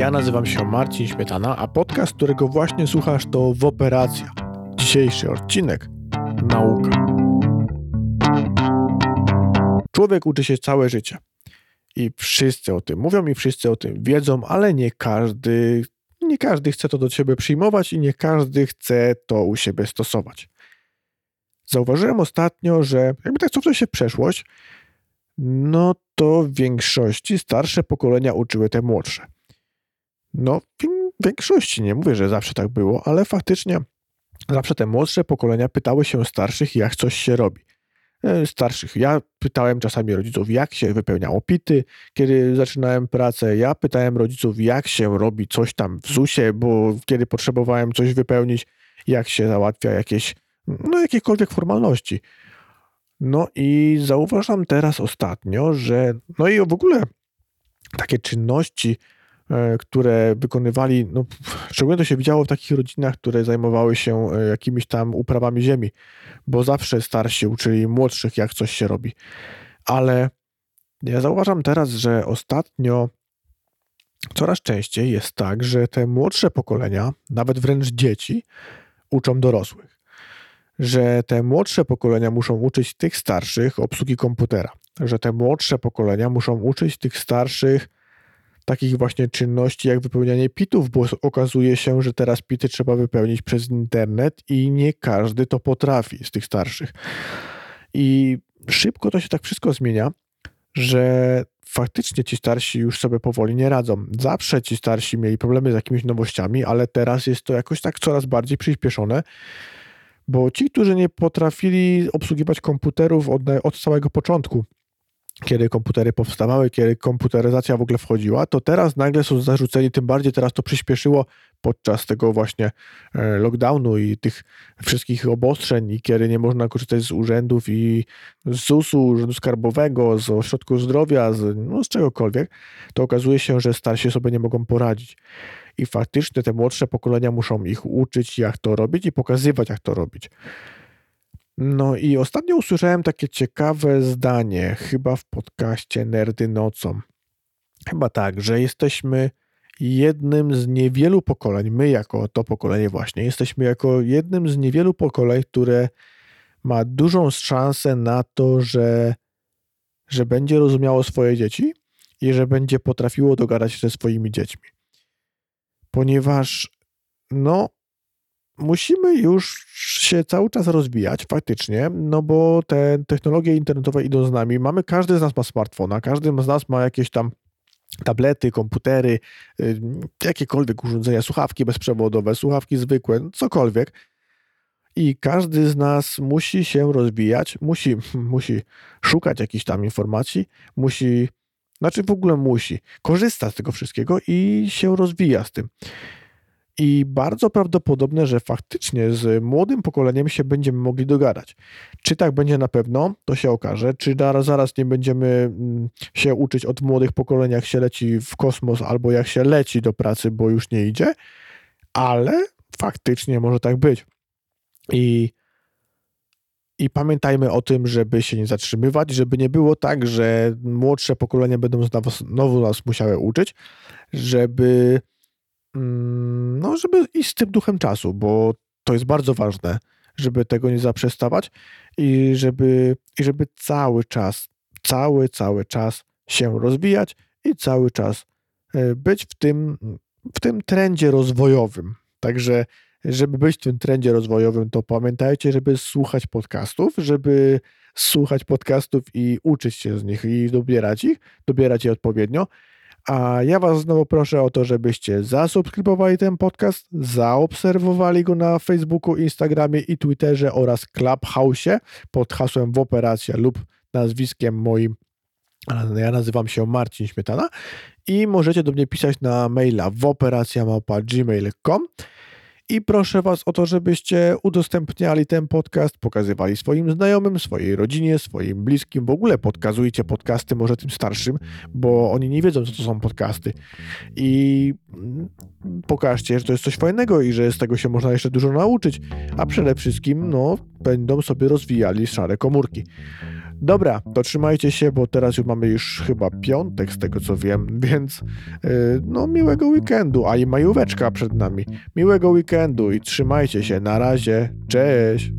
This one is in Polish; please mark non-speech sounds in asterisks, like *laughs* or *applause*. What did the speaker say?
Ja nazywam się Marcin Śmietana, a podcast, którego właśnie słuchasz, to Woperacja. Dzisiejszy odcinek Nauka. Człowiek uczy się całe życie. I wszyscy o tym mówią i wszyscy o tym wiedzą, ale nie każdy, nie każdy chce to do siebie przyjmować i nie każdy chce to u siebie stosować. Zauważyłem ostatnio, że jakby tak cofnąć się w przeszłość, no to w większości starsze pokolenia uczyły te młodsze. No, w większości, nie mówię, że zawsze tak było, ale faktycznie zawsze te młodsze pokolenia pytały się starszych, jak coś się robi. E, starszych. Ja pytałem czasami rodziców, jak się wypełniało pity, kiedy zaczynałem pracę. Ja pytałem rodziców, jak się robi coś tam w ZUS-ie, bo kiedy potrzebowałem coś wypełnić, jak się załatwia jakieś, no jakiekolwiek formalności. No i zauważam teraz ostatnio, że no i w ogóle takie czynności, które wykonywali, no, szczególnie to się widziało w takich rodzinach, które zajmowały się e, jakimiś tam uprawami ziemi, bo zawsze starsi uczyli młodszych, jak coś się robi. Ale ja zauważam teraz, że ostatnio coraz częściej jest tak, że te młodsze pokolenia, nawet wręcz dzieci, uczą dorosłych że te młodsze pokolenia muszą uczyć tych starszych obsługi komputera, że te młodsze pokolenia muszą uczyć tych starszych takich właśnie czynności jak wypełnianie pitów, bo okazuje się, że teraz pity trzeba wypełnić przez internet i nie każdy to potrafi z tych starszych. I szybko to się tak wszystko zmienia, że faktycznie ci starsi już sobie powoli nie radzą. Zawsze ci starsi mieli problemy z jakimiś nowościami, ale teraz jest to jakoś tak coraz bardziej przyspieszone bo ci, którzy nie potrafili obsługiwać komputerów od, od początku, kiedy komputery powstawały, kiedy komputeryzacja w ogóle wchodziła, to teraz nagle są zarzuceni, tym bardziej teraz to przyspieszyło podczas tego właśnie e, lockdownu i tych wszystkich obostrzeń i kiedy nie można korzystać z urzędów i z ZUS-u, Urzędu Skarbowego, z ośrodku zdrowia, z, no, z czegokolwiek, to okazuje się, że starsi sobie nie mogą poradzić i faktycznie te młodsze pokolenia muszą ich uczyć, jak to robić i pokazywać, jak to robić. No i ostatnio usłyszałem takie ciekawe zdanie, chyba w podcaście Nerdy Nocą. Chyba tak, że jesteśmy jednym z niewielu pokoleń, my jako to pokolenie właśnie, jesteśmy jako jednym z niewielu pokoleń, które ma dużą szansę na to, że, że będzie rozumiało swoje dzieci i że będzie potrafiło dogadać się ze swoimi dziećmi ponieważ no, musimy już się cały czas rozwijać faktycznie, no bo te technologie internetowe idą z nami. Mamy, każdy z nas ma smartfona, każdy z nas ma jakieś tam tablety, komputery, y, jakiekolwiek urządzenia, słuchawki bezprzewodowe, słuchawki zwykłe, cokolwiek. I każdy z nas musi się rozwijać, musi, musi szukać jakichś tam informacji, musi znaczy w ogóle musi. Korzysta z tego wszystkiego i się rozwija z tym. I bardzo prawdopodobne, że faktycznie z młodym pokoleniem się będziemy mogli dogadać. Czy tak będzie na pewno, to się okaże. Czy zaraz nie będziemy mm, się uczyć od młodych pokoleń, jak się leci w kosmos, albo jak się leci do pracy, bo już nie idzie, ale faktycznie może tak być. I i pamiętajmy o tym, żeby się nie zatrzymywać, żeby nie było tak, że młodsze pokolenia będą znowu nas musiały uczyć, żeby, no, żeby iść z tym duchem czasu, bo to jest bardzo ważne, żeby tego nie zaprzestawać i żeby, i żeby cały czas, cały, cały czas się rozwijać i cały czas e, być w tym, w tym trendzie rozwojowym. Także żeby być w tym trendzie rozwojowym, to pamiętajcie, żeby słuchać podcastów, żeby słuchać podcastów i uczyć się z nich i dobierać ich, dobierać je odpowiednio. A ja Was znowu proszę o to, żebyście zasubskrybowali ten podcast, zaobserwowali go na Facebooku, Instagramie i Twitterze oraz Clubhouse pod hasłem Woperacja lub nazwiskiem moim. Ja nazywam się Marcin Śmietana i możecie do mnie pisać na maila woperacjamałpa.gmail.com i proszę Was o to, żebyście udostępniali ten podcast, pokazywali swoim znajomym, swojej rodzinie, swoim bliskim. W ogóle podkazujcie podcasty może tym starszym, bo oni nie wiedzą, co to są podcasty. I pokażcie, że to jest coś fajnego i że z tego się można jeszcze dużo nauczyć, a przede wszystkim no, będą sobie rozwijali szare komórki. Dobra, to trzymajcie się, bo teraz już mamy już chyba piątek z tego co wiem, *laughs* więc yy, no miłego weekendu, a i majóweczka przed nami. Miłego weekendu i trzymajcie się, na razie, cześć!